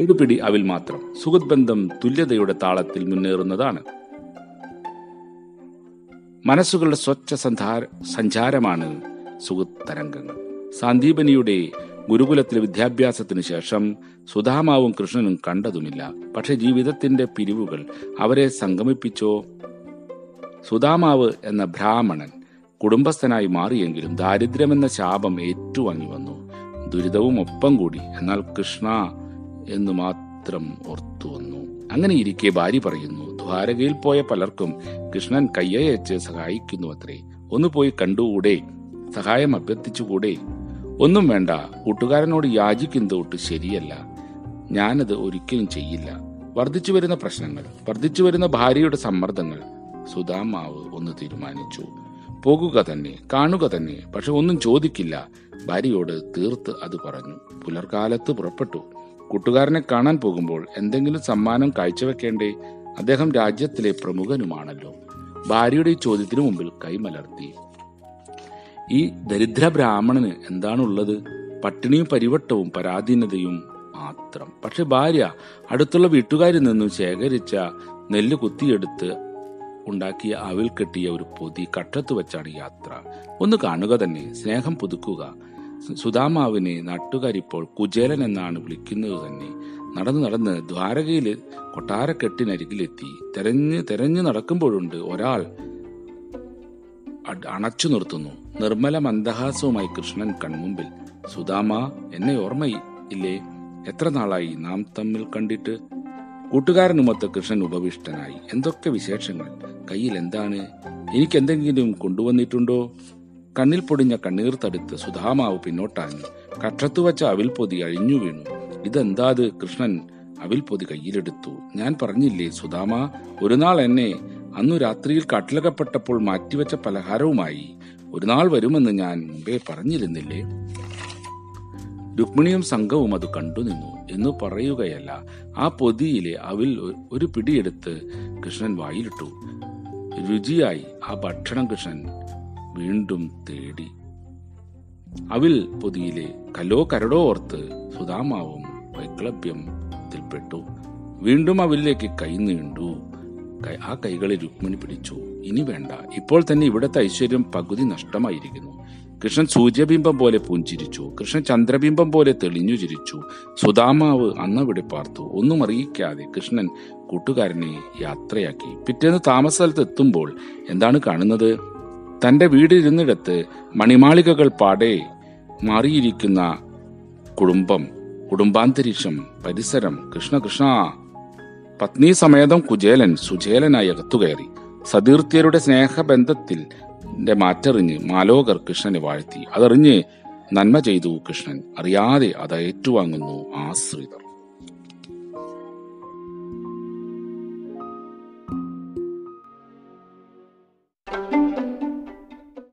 ഒരു അവിൽ മാത്രം സുഹൃത്ബന്ധം തുല്യതയുടെ താളത്തിൽ മുന്നേറുന്നതാണ്. മനസ്സുകളുടെ സ്വച്ഛ സന്ധാര സഞ്ചാരമാണ് സുഹൃത്ത് തരംഗങ്ങൾ. സാന്ദീപനിയുടെ ഗുരുകുലത്തിലെ വിദ്യാഭ്യാസത്തിനു ശേഷം സുധാമാവും കൃഷ്ണനും കണ്ടതുമില്ല. പക്ഷെ ജീവിതത്തിന്റെ പിരിവുകൾ അവരെ സംഗമിപ്പിച്ചോ? സുധാമാവ് എന്ന ബ്രാഹ്മണൻ കുടുംബസ്ഥനായി മാറിയെങ്കിലും ദാരിദ്ര്യമെന്ന ശാപം ഏറ്റുവാങ്ങി വന്നു. ദുരിതവും ഒപ്പം കൂടി. എന്നാൽ കൃഷ്ണ എന്ന് മാത്രം ഓർത്തു വന്നു. അങ്ങനെ ഇരിക്കെ ഭാര്യ പറയുന്നു ദ്വാരകയിൽ പോയ പലർക്കും കൃഷ്ണൻ കയ്യയച്ച് സഹായിക്കുന്നു അത്രേ ഒന്ന് പോയി കണ്ടുകൂടെ സഹായം അഭ്യർത്ഥിച്ചുകൂടെ. ഒന്നും വേണ്ട കൂട്ടുകാരനോട് യാചിക്കുന്നത് ഒട്ട് ശരിയല്ല. ഞാനത് ഒരിക്കലും ചെയ്യില്ല. വർദ്ധിച്ചു വരുന്ന പ്രശ്നങ്ങൾ വർദ്ധിച്ചു വരുന്ന ഭാര്യയുടെ സമ്മർദ്ദങ്ങൾ സുധാമാവ് ഒന്ന് തീരുമാനിച്ചു. പോകുക തന്നെ കാണുക തന്നെ പക്ഷെ ഒന്നും ചോദിക്കില്ല. ഭാര്യയോട് തീർത്ത് അത് പറഞ്ഞു. പുലർകാലത്ത് പുറപ്പെട്ടു. കൂട്ടുകാരനെ കാണാൻ പോകുമ്പോൾ എന്തെങ്കിലും സമ്മാനം കാഴ്ചവെക്കേണ്ടേ? അദ്ദേഹം രാജ്യത്തിലെ പ്രമുഖനുമാണല്ലോ. ഭാര്യയുടെ ഈ ചോദ്യത്തിനു മുമ്പിൽ കൈമലർത്തി ഈ ദരിദ്ര ബ്രാഹ്മണന് എന്താണുള്ളത്? പട്ടിണിയും പരിവട്ടവും പരാധീനതയും മാത്രം. പക്ഷെ ഭാര്യ അടുത്തുള്ള വീട്ടുകാരിൽ നിന്നും ശേഖരിച്ച നെല്ല് കുത്തിയെടുത്ത് ഉണ്ടാക്കിയ അവിൽ കെട്ടിയ ഒരു പൊതി കട്ടത്ത് വെച്ചാണ് യാത്ര. ഒന്ന് കാണുക തന്നെ സ്നേഹം പുതുക്കുക. സുധാമാവിനെ നാട്ടുകാരിപ്പോൾ കുചേലൻ എന്നാണ് വിളിക്കുന്നത് തന്നെ. നടന്ന് നടന്ന് ദ്വാരകയിൽ കൊട്ടാരക്കെട്ടിനരികിലെത്തി. തെരഞ്ഞ് തെരഞ്ഞു നടക്കുമ്പോഴുണ്ട് ഒരാൾ അണച്ചു നിർത്തുന്നു. നിർമ്മല മന്ദഹാസവുമായി കൃഷ്ണൻ കൺമുമ്പിൽ സുധാമ എന്നെ ഓർമ്മയില്ലേ എത്ര നാളായി നാം തമ്മിൽ കണ്ടിട്ട്? കൂട്ടുകാരനുമൊത്ത് കൃഷ്ണൻ ഉപവിഷ്ടനായി. എന്തൊക്കെ വിശേഷങ്ങൾ? കയ്യിൽ എന്താണ്? എനിക്ക് എന്തെങ്കിലും കൊണ്ടുവന്നിട്ടുണ്ടോ? കണ്ണിൽ പൊടിഞ്ഞ കണ്ണീർ തടുത്ത് സുധാമാവ് പിന്നോട്ടാഞ്ഞു കക്ഷത്തു വച്ച അവിൽ പൊതി അഴിഞ്ഞു വീണു. ഇതെന്താത് കൃഷ്ണൻ? അവിൽ പൊതി കയ്യിലെടുത്തു. ഞാൻ പറഞ്ഞില്ലേ സുധാമ ഒരു നാൾ എന്നെ അന്നു രാത്രിയിൽ കാട്ടിലകപ്പെട്ടപ്പോൾ മാറ്റിവെച്ച പലഹാരവുമായി ഒരു നാൾ വരുമെന്ന് ഞാൻ മുമ്പേ പറഞ്ഞിരുന്നില്ലേ? രുക്മിണിയും സംഘവും അത് കണ്ടുനിന്നു എന്ന് പറയുകയല്ല ആ പൊതിയിലെ അവിൽ ഒരു പിടിയെടുത്ത് കൃഷ്ണൻ വായിലിട്ടു. രുചിയായി. ആ ഭക്ഷണം കൃഷ്ണൻ വീണ്ടും തേടി. അവിൽ പൊതിയിലെ കല്ലോ കരടോ ഓർത്ത് സുധാമാവും വൈക്ലഭ്യത്തിൽപ്പെട്ടു. വീണ്ടും അവരിലേക്ക് കൈ നീണ്ടു. ആ കൈകളെ രുക്മിണി പിടിച്ചു. ഇനി വേണ്ട. ഇപ്പോൾ തന്നെ ഇവിടത്തെ ഐശ്വര്യം പകുതി നഷ്ടമായിരിക്കുന്നു. കൃഷ്ണൻ സൂര്യബിംബം പോലെ പൂഞ്ചിരിച്ചു. കൃഷ്ണൻ ചന്ദ്രബിംബം പോലെ തെളിഞ്ഞു ചിരിച്ചു. സുധാമാവ് അന്നവിടെ പാർത്തു. ഒന്നും അറിയിക്കാതെ കൃഷ്ണൻ കൂട്ടുകാരനെ യാത്രയാക്കി. പിറ്റേന്ന് താമസ സ്ഥലത്ത് എത്തുമ്പോൾ എന്താണ് കാണുന്നത്? തന്റെ വീടിരുന്നിടത്ത് മണിമാളികകൾ പാടെ മാറിയിരിക്കുന്ന കുടുംബം കുടുംബാന്തരീക്ഷം പരിസരം കൃഷ്ണ കൃഷ്ണ. പത്നി സമേതം കുചേലൻ സുചേലനായി അകത്തുകയറി സതീർത്ഥ്യരുടെ സ്നേഹബന്ധത്തിൽ മാറ്ററിഞ്ഞ് മാലോകർ കൃഷ്ണനെ വാഴ്ത്തി. അതറിഞ്ഞ് നന്മ ചെയ്തു കൃഷ്ണൻ. അറിയാതെ അത് ഏറ്റുവാങ്ങുന്നു ആശ്രിതർ.